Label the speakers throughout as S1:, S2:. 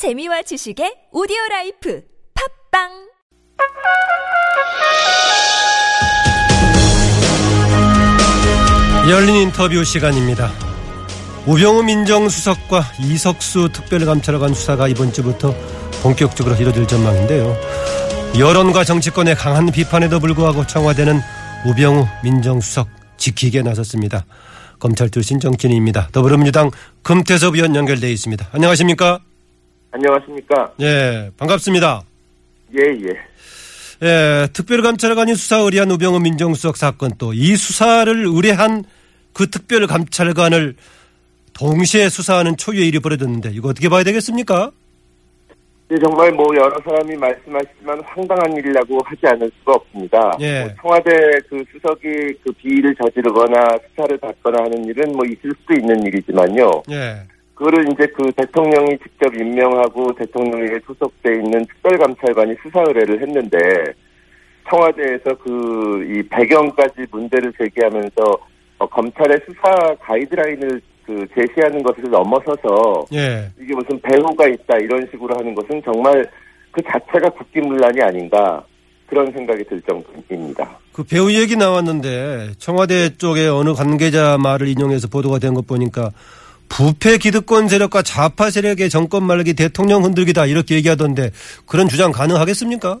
S1: 재미와 지식의 오디오 라이프 팟빵
S2: 열린 인터뷰 시간입니다. 우병우 민정수석과 이석수 특별감찰관 수사가 이번 주부터 본격적으로 이뤄질 전망인데요. 여론과 정치권의 강한 비판에도 불구하고 청와대는 우병우 민정수석 지키기에 나섰습니다. 검찰 출신 정치인입니다. 더불어민주당 금태섭 의원 연결되어 있습니다. 안녕하십니까?
S3: 안녕하십니까?
S2: 예, 반갑습니다.
S3: 예, 예.
S2: 예, 특별감찰관이 수사 의뢰한 우병우 민정수석 사건 또 이 수사를 의뢰한 그 특별감찰관을 동시에 수사하는 초유의 일이 벌어졌는데 이거 어떻게 봐야 되겠습니까?
S3: 예, 정말 뭐 여러 사람이 말씀하시지만 황당한 일이라고 하지 않을 수가 없습니다.
S2: 예.
S3: 뭐 청와대 그 수석이 그 비위를 저지르거나 수사를 받거나 하는 일은 뭐 있을 수도 있는 일이지만요.
S2: 예,
S3: 그거를 이제 그 대통령이 직접 임명하고 대통령에게 소속돼 있는 특별감찰관이 수사 의뢰를 했는데 청와대에서 그 이 배경까지 문제를 제기하면서 어, 검찰의 수사 가이드라인을 그 제시하는 것을 넘어서서
S2: 예.
S3: 이게 무슨 배후가 있다 이런 식으로 하는 것은 정말 그 자체가 국기문란이 아닌가 그런 생각이 들 정도입니다.
S2: 그 배우 얘기 나왔는데 청와대 쪽에 어느 관계자 말을 인용해서 보도가 된 것 보니까 부패 기득권 세력과 좌파 세력의 정권 말기 대통령 흔들기다 이렇게 얘기하던데 그런 주장 가능하겠습니까?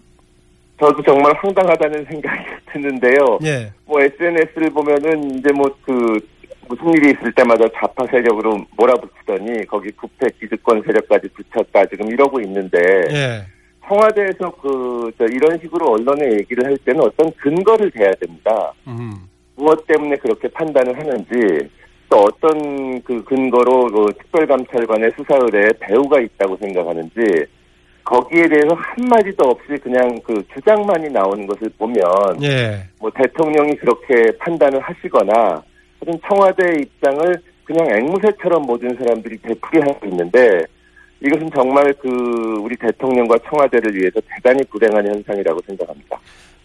S3: 저도 정말 황당하다는 생각이 드는데요.
S2: 예,
S3: 뭐 SNS를 보면은 이제 뭐 그 무슨 일이 있을 때마다 좌파 세력으로 몰아붙이더니 거기 부패 기득권 세력까지 붙였다 지금 이러고 있는데
S2: 예,
S3: 청와대에서 그저 이런 식으로 언론에 얘기를 할 때는 어떤 근거를 대야 됩니다.
S2: 음,
S3: 무엇 때문에 그렇게 판단을 하는지 또 어떤 그 근거로 그 특별감찰관의 수사 의뢰에 배후가 있다고 생각하는지 거기에 대해서 한마디도 없이 그냥 그 주장만이 나오는 것을 보면
S2: 예,
S3: 뭐 대통령이 그렇게 판단을 하시거나 하여튼 청와대의 입장을 그냥 앵무새처럼 모든 사람들이 되풀이 하고 있는데 이것은 정말 그 우리 대통령과 청와대를 위해서 대단히 불행한 현상이라고 생각합니다.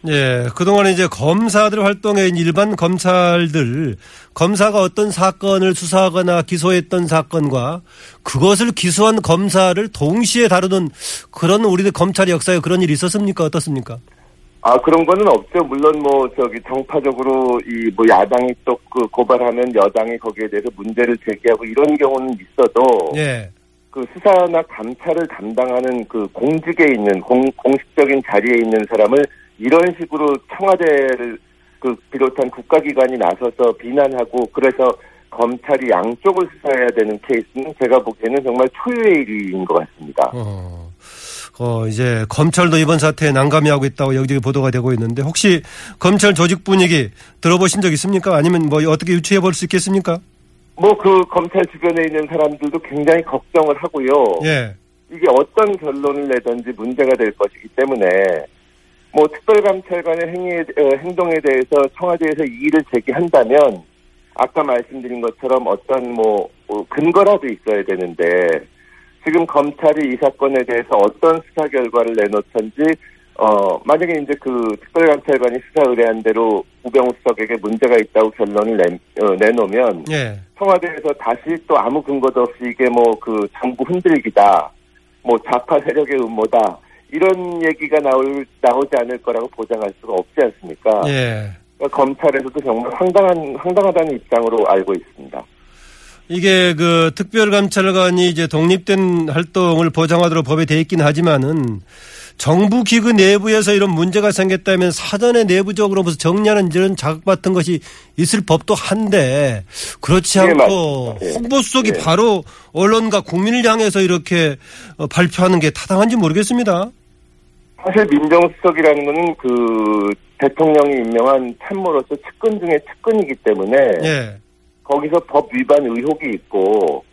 S2: 예. 그동안 이제 검사들 활동에 일반 검찰들 검사가 어떤 사건을 수사하거나 기소했던 사건과 그것을 기소한 검사를 동시에 다루는 그런 우리들 검찰 역사에 그런 일이 있었습니까? 어떻습니까?
S3: 아 그런 거는 없죠. 물론 뭐 저기 정파적으로 이 뭐 야당이 또 그 고발하면 여당이 거기에 대해서 문제를 제기하고 이런 경우는 있어도
S2: 예.
S3: 그 수사나 감찰을 담당하는 그 공직에 있는 공, 공식적인 자리에 있는 사람을 이런 식으로 청와대를 그 비롯한 국가기관이 나서서 비난하고 그래서 검찰이 양쪽을 수사해야 되는 케이스는 제가 보기에는 정말 초유의 일인 것 같습니다.
S2: 어, 어, 이제 검찰도 이번 사태에 난감해하고 있다고 여기저기 보도가 되고 있는데 혹시 검찰 조직 분위기 들어보신 적 있습니까? 아니면 뭐 어떻게 유추해 볼 수 있겠습니까?
S3: 뭐 그 검찰 주변에 있는 사람들도 굉장히 걱정을 하고요.
S2: 예.
S3: 이게 어떤 결론을 내든지 문제가 될 것이기 때문에 뭐 특별감찰관의 행위에, 어, 행동에 대해서 청와대에서 이의를 제기한다면 아까 말씀드린 것처럼 어떤 뭐, 뭐 근거라도 있어야 되는데 지금 검찰이 이 사건에 대해서 어떤 수사 결과를 내놓던지 어 만약에 이제 그 특별감찰관이 수사 의뢰한 대로 우병우 수석에게 문제가 있다고 결론을 내, 어, 내놓으면
S2: 예.
S3: 청와대에서 다시 또 아무 근거도 없이 이게 뭐 그 정부 흔들기다, 뭐 좌파 세력의 음모다 이런 얘기가 나올 나오지 않을 거라고 보장할 수가 없지 않습니까?
S2: 예.
S3: 그러니까 검찰에서도 정말 황당한 황당하다는 입장으로 알고 있습니다.
S2: 이게 그 특별감찰관이 이제 독립된 활동을 보장하도록 법에 돼 있긴 하지만은 정부 기구 내부에서 이런 문제가 생겼다면 사전에 내부적으로 무슨 정리하는 이런 자극 같은 것이 있을 법도 한데 그렇지
S3: 예,
S2: 않고
S3: 맞습니다. 예.
S2: 홍보 수석이
S3: 예.
S2: 바로 언론과 국민을 향해서 이렇게 어, 발표하는 게 타당한지 모르겠습니다.
S3: 사실 민정수석이라는 것은 그 대통령이 임명한 참모로서 측근 중에 측근이기 때문에
S2: 예.
S3: 거기서 법 위반 의혹이 있고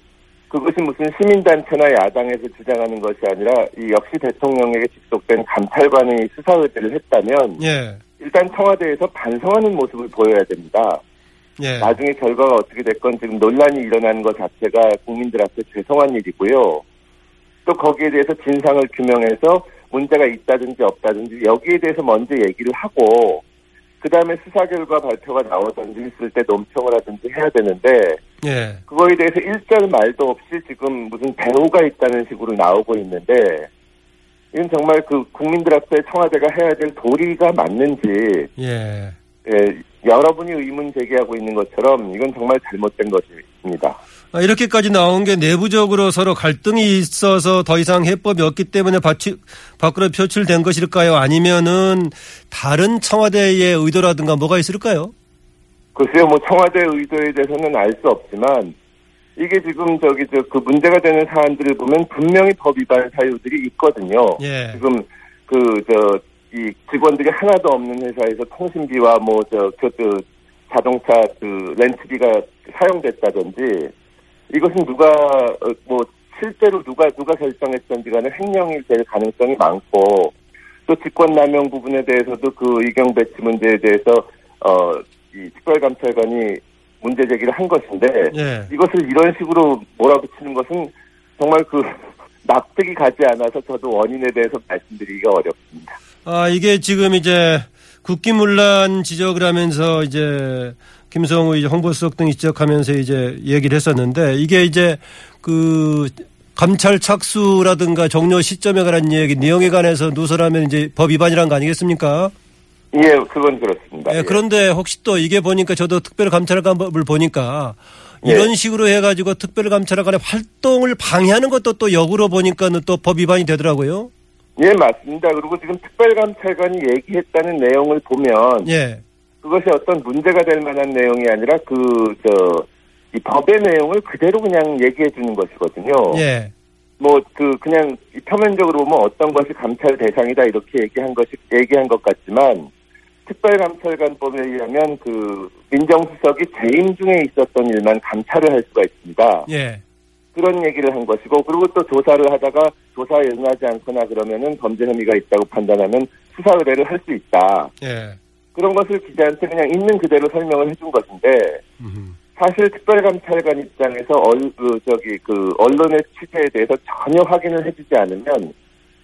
S3: 그것이 무슨 시민단체나 야당에서 주장하는 것이 아니라 이 역시 대통령에게 직속된 감찰관이 수사 의뢰를 했다면
S2: 예.
S3: 일단 청와대에서 반성하는 모습을 보여야 됩니다.
S2: 예.
S3: 나중에 결과가 어떻게 됐건 지금 논란이 일어나는 것 자체가 국민들 앞에 죄송한 일이고요. 또 거기에 대해서 진상을 규명해서 문제가 있다든지 없다든지 여기에 대해서 먼저 얘기를 하고 그 다음에 수사 결과 발표가 나오든지 있을 때 논평을 하든지 해야 되는데
S2: 예.
S3: 그거에 대해서 일절 말도 없이 지금 무슨 배우가 있다는 식으로 나오고 있는데 이건 정말 그 국민들 앞에 청와대가 해야 될 도리가 맞는지
S2: 예.
S3: 예, 여러분이 의문 제기하고 있는 것처럼 이건 정말 잘못된 것입니다.
S2: 아, 이렇게까지 나온 게 내부적으로 서로 갈등이 있어서 더 이상 해법이 없기 때문에 바치, 밖으로 표출된 것일까요? 아니면은 다른 청와대의 의도라든가 뭐가 있을까요?
S3: 글쎄요, 뭐 청와대 의도에 대해서는 알 수 없지만 이게 지금 저기 저 그 문제가 되는 사안들을 보면 분명히 법 위반 사유들이 있거든요.
S2: 예.
S3: 지금 그 저 이 직원들이 하나도 없는 회사에서 통신비와 뭐저 그, 그 자동차 그 렌트비가 사용됐다든지 이것은 누가 어, 뭐 실제로 누가 누가 결정했던지 간에 횡령이 될 가능성이 많고 또 직권남용 부분에 대해서도 그 의경 배치 문제에 대해서 어 이 특별감찰관이 문제 제기를 한 것인데
S2: 예.
S3: 이것을 이런 식으로 몰아붙이는 것은 정말 그 납득이 가지 않아서 저도 원인에 대해서 말씀드리기가 어렵습니다.
S2: 아, 이게 지금 이제 국기문란 지적을 하면서 이제 김성우 이제 홍보수석 등이 지적하면서 이제 얘기를 했었는데 이게 이제 그 감찰 착수라든가 종료 시점에 관한 얘기 내용에 관해서 누설하면 이제 법 위반이란 거 아니겠습니까?
S3: 예, 그건 그렇습니다.
S2: 예,
S3: 예.
S2: 그런데 혹시 또 이게 보니까 저도 특별감찰관법을 보니까
S3: 예.
S2: 이런 식으로 해가지고 특별감찰관의 활동을 방해하는 것도 또 역으로 보니까는 또 법 위반이 되더라고요.
S3: 예, 맞습니다. 그리고 지금 특별감찰관이 얘기했다는 내용을 보면
S2: 예,
S3: 그것이 어떤 문제가 될 만한 내용이 아니라 그 저 이 법의 내용을 그대로 그냥 얘기해 주는 것이거든요.
S2: 예,
S3: 뭐 그 그냥 이 표면적으로 보면 어떤 것이 감찰 대상이다 이렇게 얘기한 것이 얘기한 것 같지만 특별감찰관법에 의하면 그 민정수석이 재임 중에 있었던 일만 감찰을 할 수가 있습니다.
S2: 예,
S3: 그런 얘기를 한 것이고 그리고 또 조사를 하다가 조사에 응하지 않거나 그러면은 범죄 혐의가 있다고 판단하면 수사 의뢰를 할 수 있다.
S2: 예.
S3: 그런 것을 기자한테 그냥 있는 그대로 설명을 해준 것인데
S2: 음.
S3: 사실 특별감찰관 입장에서 얼, 그, 저기 그 언론의 취재에 대해서 전혀 확인을 해주지 않으면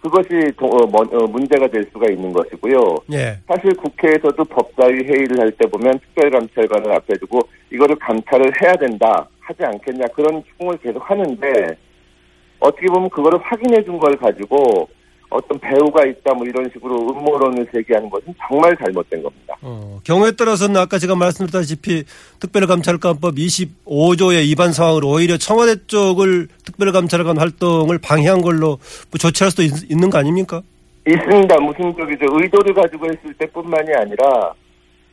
S3: 그것이 도- 어, 뭐- 어, 문제가 될 수가 있는 것이고요.
S2: 예,
S3: 사실 국회에서도 법사위 회의를 할 때 보면 특별감찰관을 앞에 두고 이거를 감찰을 해야 된다 하지 않겠냐 그런 추궁을 계속 하는데 어떻게 보면 그거를 확인해 준 걸 가지고 어떤 배우가 있다 뭐 이런 식으로 음모론을 제기하는 것은 정말 잘못된 겁니다.
S2: 어, 경우에 따라서는 아까 제가 말씀드렸다시피 특별감찰관법 25조의 위반 상황으로 오히려 청와대 쪽을 특별감찰관 활동을 방해한 걸로 뭐 조치할 수도 있, 는거 아닙니까?
S3: 있습니다. 무슨 저기 저 의도를 가지고 했을 때뿐만이 아니라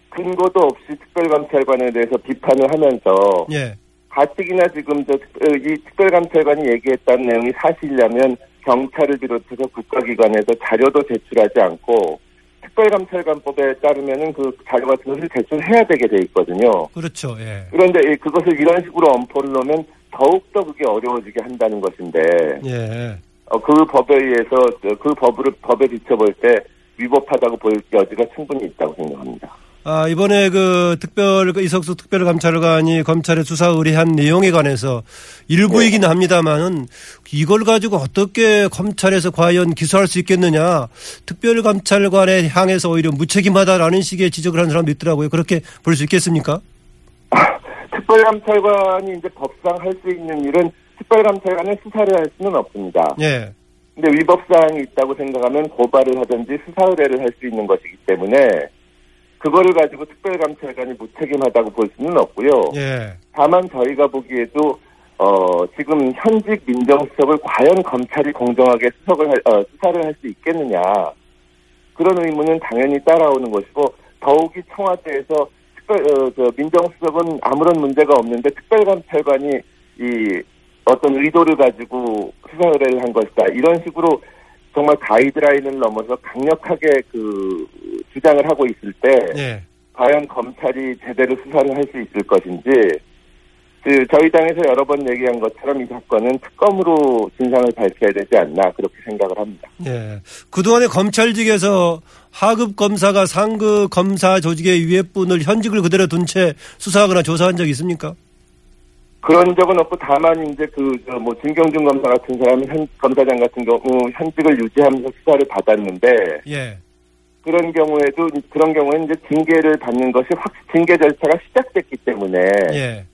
S3: 근거도 없이 특별감찰관에 대해서 비판을 하면서
S2: 예,
S3: 가뜩이나 지금 저, 이 특별감찰관이 얘기했다는 내용이 사실이라면 경찰을 비롯해서 국가기관에서 자료도 제출하지 않고 특별감찰관법에 따르면은 그 자료 같은 것을 제출해야 되게 돼 있거든요.
S2: 그렇죠. 예,
S3: 그런데 이- 그것을 이런 식으로 엄포를 놓으면 더욱더 그게 어려워지게 한다는 것인데
S2: 예.
S3: 어, 그 법에 의해서 저- 그 법을 법에 비춰볼 때 위법하다고 보일 여지가 충분히 있다고 생각합니다.
S2: 아, 이번에 그 특별, 그 이석수 특별감찰관이 검찰에 수사 의뢰한 내용에 관해서 일부이긴 합니다만은 이걸 가지고 어떻게 검찰에서 과연 기소할 수 있겠느냐. 특별감찰관에 향해서 오히려 무책임하다라는 식의 지적을 하는 사람도 있더라고요. 그렇게 볼 수 있겠습니까?
S3: 특별감찰관이 이제 법상 할 수 있는 일은 특별감찰관은 수사를 할 수는 없습니다.
S2: 예.
S3: 근데 위법사항이 있다고 생각하면 고발을 하든지 수사 의뢰를 할 수 있는 것이기 때문에 그거를 가지고 특별감찰관이 무책임하다고 볼 수는 없고요.
S2: 예.
S3: 다만 저희가 보기에도 어, 지금 현직 민정수석을 과연 검찰이 공정하게 수석을 할, 어, 수사를 할 수 있겠느냐 그런 의문은 당연히 따라오는 것이고 더욱이 청와대에서 특별 어, 저 민정수석은 아무런 문제가 없는데 특별감찰관이 이 어떤 의도를 가지고 수사 의뢰를 한 것이다 이런 식으로 정말 가이드라인을 넘어서 강력하게 그 주장을 하고 있을 때
S2: 예.
S3: 과연 검찰이 제대로 수사를 할 수 있을 것인지 그 저희 당에서 여러 번 얘기한 것처럼 이 사건은 특검으로 진상을 밝혀야 되지 않나 그렇게 생각을 합니다.
S2: 예. 그동안에 검찰직에서 하급 검사가 상급 검사 조직의 위에 분을 현직을 그대로 둔 채 수사하거나 조사한 적 있습니까?
S3: 그런 적은 없고 다만 이제 그뭐 진경준 검사 같은 사람이 현 검사장 같은 경우 현직을 유지하면서 수사를 받았는데
S2: 예.
S3: 그런 경우에도 그런 경우에는 이제 징계를 받는 것이 확 징계 절차가 시작됐기 때문에
S2: 예.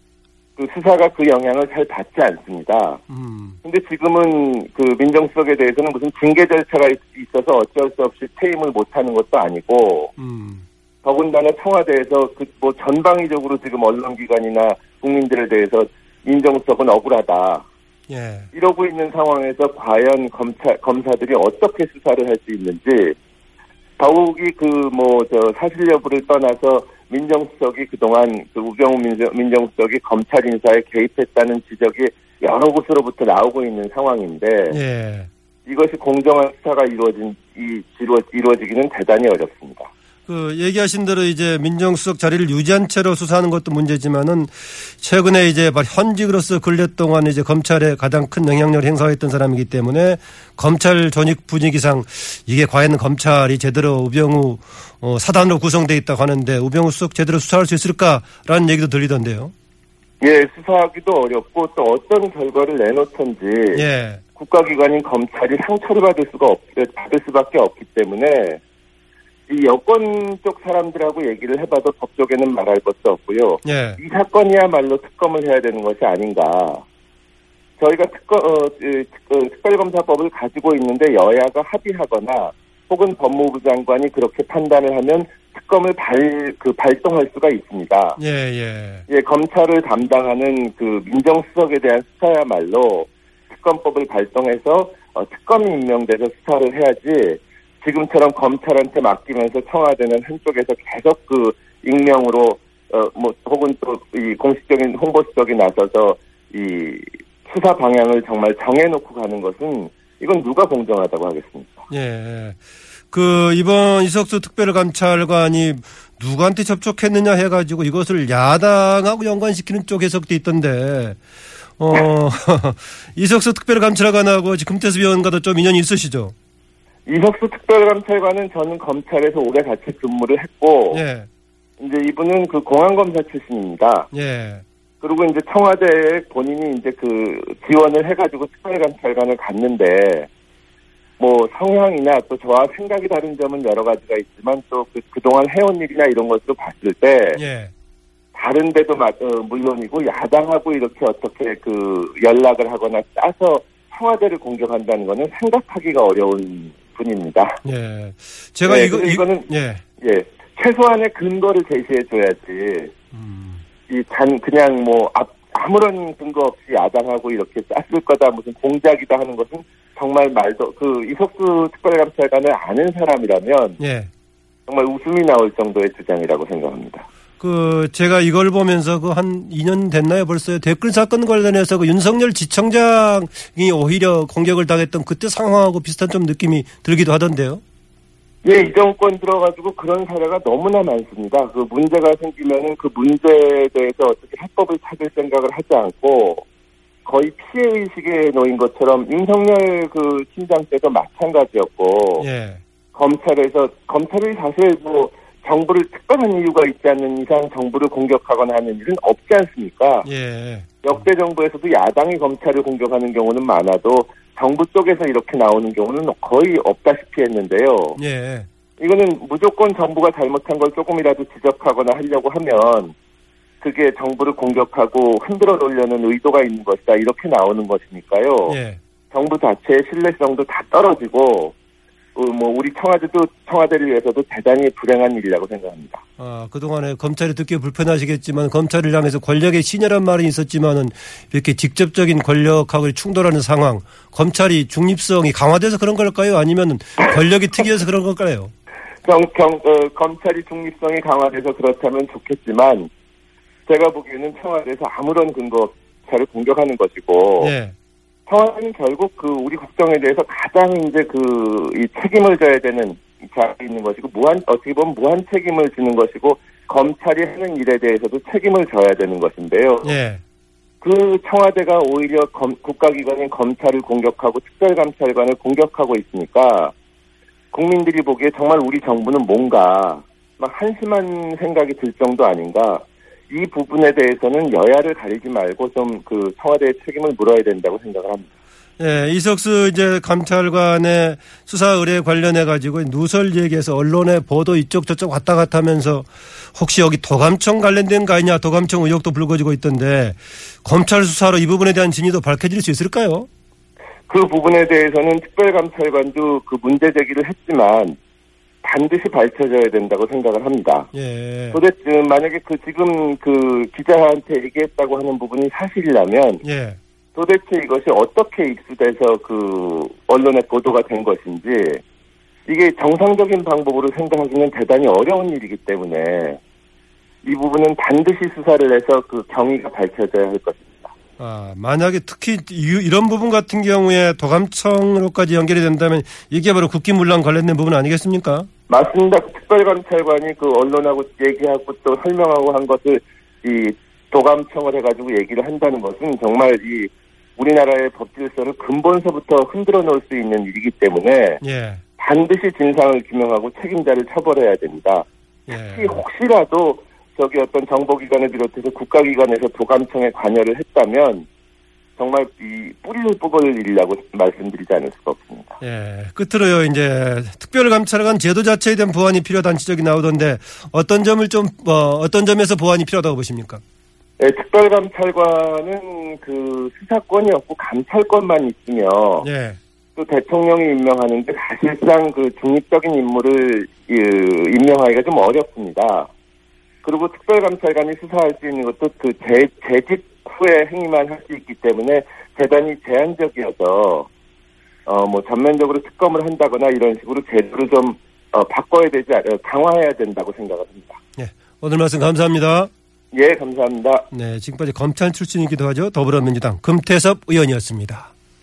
S3: 그그 수사가 그 영향을 잘 받지 않습니다.
S2: 음.
S3: 근데 지금은 그 민정수석에 대해서는 무슨 징계 절차가 있- 있어서 어쩔 수 없이 퇴임을 못하는 것도 아니고
S2: 음.
S3: 더군다나 청와대에서 그 뭐 전방위적으로 지금 언론기관이나 국민들에 대해서 민정수석은 억울하다
S2: 예.
S3: 이러고 있는 상황에서 과연 검찰 검사들이 어떻게 수사를 할 수 있는지 더욱이 그 뭐 저 사실 여부를 떠나서 민정수석이 그동안 그 우병우 민정, 민정수석이 검찰 인사에 개입했다는 지적이 여러 곳으로부터 나오고 있는 상황인데
S2: 예.
S3: 이것이 공정한 수사가 이루어진 이 이루어, 이루어지기는 대단히 어렵습니다.
S2: 그 얘기하신 대로 이제 민정수석 자리를 유지한 채로 수사하는 것도 문제지만은 최근에 이제 말 현직으로서 근래 동안 이제 검찰에 가장 큰 영향력을 행사했던 사람이기 때문에 검찰 조직 분위기상 이게 과연 검찰이 제대로 우병우 어, 사단으로 구성돼 있다고 하는데 우병우 수석 제대로 수사할 수 있을까라는 얘기도 들리던데요.
S3: 예, 수사하기도 어렵고 또 어떤 결과를 내놓던지
S2: 예.
S3: 국가기관인 검찰이 상처를 받을 수가 없, 받을 수밖에 없기 때문에 이 여권 쪽 사람들하고 얘기를 해봐도 법조계는 말할 것도 없고요.
S2: 예.
S3: 이 사건이야말로 특검을 해야 되는 것이 아닌가. 저희가 특검, 어, 그, 특- 어, 특별검사법을 가지고 있는데 여야가 합의하거나 혹은 법무부 장관이 그렇게 판단을 하면 특검을 발, 그, 발동할 수가 있습니다.
S2: 예, 예.
S3: 예, 검찰을 담당하는 그 민정수석에 대한 수사야말로 특검법을 발동해서 어, 특검이 임명돼서 수사를 해야지 지금처럼 검찰한테 맡기면서 청와대는 한쪽에서 계속 그 익명으로 어 뭐 혹은 또 이 공식적인 홍보 수석이 나서서 이 수사 방향을 정말 정해놓고 가는 것은 이건 누가 공정하다고 하겠습니까?
S2: 예. 그 이번 이석수 특별감찰관이 누구한테 접촉했느냐 해가지고 이것을 야당하고 연관시키는 쪽 해석도 있던데 어 이석수 특별감찰관하고 지금 금태수 위원과도 좀 인연이 있으시죠?
S3: 이석수 특별감찰관은 저는 검찰에서 오래 같이 근무를 했고
S2: 예,
S3: 이제 이분은 그 공안검사 출신입니다.
S2: 예,
S3: 그리고 이제 청와대에 본인이 이제 그 지원을 해가지고 특별감찰관을 갔는데 뭐 성향이나 또 저와 생각이 다른 점은 여러 가지가 있지만 또 그, 그동안 해온 일이나 이런 것으로 봤을 때
S2: 예,
S3: 다른 데도 마- 어, 물론이고 야당하고 이렇게 어떻게 그 연락을 하거나 짜서 청와대를 공격한다는 거는 생각하기가 어려운 분입니다.
S2: 예. 제가
S3: 네,
S2: 이거
S3: 이거는
S2: 예,
S3: 예. 최소한의 근거를 제시해 줘야지.
S2: 음,
S3: 이단 그냥 뭐 앞- 아무런 근거 없이 야당하고 이렇게 짰을 거다 무슨 공작이다 하는 것은 정말 말도 그 이석수 특별감찰관을 아는 사람이라면
S2: 예.
S3: 정말 웃음이 나올 정도의 주장이라고 생각합니다.
S2: 그 제가 이걸 보면서 그 한 2년 됐나요 벌써 댓글 사건 관련해서 그 윤석열 지청장이 오히려 공격을 당했던 그때 상황하고 비슷한 좀 느낌이 들기도 하던데요.
S3: 예, 이 정권 들어가지고 그런 사례가 너무나 많습니다. 그 문제가 생기면은 그 문제에 대해서 어떻게 해법을 찾을 생각을 하지 않고 거의 피해 의식에 놓인 것처럼 윤석열 그 팀장 때도 마찬가지였고
S2: 예.
S3: 검찰에서 검찰이 사실 뭐 정부를 특별한 이유가 있지 않는 이상 정부를 공격하거나 하는 일은 없지 않습니까?
S2: 예.
S3: 역대 정부에서도 야당이 검찰을 공격하는 경우는 많아도 정부 쪽에서 이렇게 나오는 경우는 거의 없다시피 했는데요.
S2: 예.
S3: 이거는 무조건 정부가 잘못한 걸 조금이라도 지적하거나 하려고 하면 그게 정부를 공격하고 흔들어 놓으려는 의도가 있는 것이다 이렇게 나오는 것이니까요.
S2: 예.
S3: 정부 자체의 신뢰성도 다 떨어지고 어, 뭐 우리 청와대도 청와대를 위해서도 대단히 불행한 일이라고 생각합니다.
S2: 아, 그동안에 검찰이 듣기 불편하시겠지만 검찰을 향해서 권력의 신여란 말이 있었지만은 이렇게 직접적인 권력하고 충돌하는 상황, 검찰이 중립성이 강화돼서 그런 걸까요? 아니면 권력이 특이해서 그런 걸까요?
S3: 경, 경, 어, 검찰이 중립성이 강화돼서 그렇다면 좋겠지만 제가 보기에는 청와대에서 아무런 근거 검찰을 공격하는 것이고
S2: 예.
S3: 청와대는 결국 그 우리 국정에 대해서 가장 이제 그 이 책임을 져야 되는 자리에 있는 것이고 무한 어떻게 보면 무한 책임을 지는 것이고 검찰이 하는 일에 대해서도 책임을 져야 되는 것인데요.
S2: 예.
S3: 그 청와대가 오히려 검- 국가기관인 검찰을 공격하고 특별감찰관을 공격하고 있으니까 국민들이 보기에 정말 우리 정부는 뭔가 막 한심한 생각이 들 정도 아닌가. 이 부분에 대해서는 여야를 가리지 말고 좀 그 청와대의 책임을 물어야 된다고 생각을 합니다.
S2: 예, 이석수 이제 감찰관의 수사 의뢰 관련해 가지고 누설 얘기해서 언론의 보도 이쪽 저쪽 왔다 갔다 하면서 혹시 여기 도감청 관련된 거 아니냐 도감청 의혹도 불거지고 있던데 검찰 수사로 이 부분에 대한 진위도 밝혀질 수 있을까요?
S3: 그 부분에 대해서는 특별감찰관도 그 문제 제기를 했지만 반드시 밝혀져야 된다고 생각을 합니다.
S2: 예.
S3: 도대체 만약에 그 지금 그 기자한테 얘기했다고 하는 부분이 사실이라면
S2: 예.
S3: 도대체 이것이 어떻게 입수돼서 그 언론에 보도가 된 것인지 이게 정상적인 방법으로 생각하기는 대단히 어려운 일이기 때문에 이 부분은 반드시 수사를 해서 그 경위가 밝혀져야 할 것입니다.
S2: 아, 만약에 특히 이- 이런 부분 같은 경우에 도감청으로까지 연결이 된다면 이게 바로 국기문란 관련된 부분 아니겠습니까?
S3: 맞습니다. 그 특별감찰관이 그 언론하고 얘기하고 또 설명하고 한 것을 이 도감청을 해가지고 얘기를 한다는 것은 정말 이 우리나라의 법 질서를 근본서부터 흔들어 놓을 수 있는 일이기 때문에
S2: 예.
S3: 반드시 진상을 규명하고 책임자를 처벌해야 됩니다. 특히
S2: 예.
S3: 혹시라도 저기 어떤 정보기관을 비롯해서 국가기관에서 도감청에 관여를 했다면 정말 이 뿌리를 뽑을 일이라고 말씀드리지 않을 수가 없습니다.
S2: 예. 끝으로요, 이제 특별감찰관 제도 자체에 대한 보완이 필요하다는 지적이 나오던데 어떤 점을 좀, 어, 어떤 점에서 보완이 필요하다고 보십니까?
S3: 네, 특별감찰관은 그 수사권이 없고 감찰권만 있으며
S2: 예.
S3: 또 대통령이 임명하는데 사실상 그 중립적인 인물을 그, 임명하기가 좀 어렵습니다. 그리고 특별감찰관이 수사할 수 있는 것도 그 재, 재직 후에 행위만 할 수 있기 때문에 대단히 제한적이어서 어 뭐 전면적으로 특검을 한다거나 이런 식으로 제도를 좀 어, 바꿔야 되지 않, 어, 강화해야 된다고 생각을 합니다.
S2: 예. 오늘 말씀 감사합니다.
S3: 예, 감사합니다.
S2: 네. 지금까지 검찰 출신이기도 하죠. 더불어민주당 금태섭 의원이었습니다.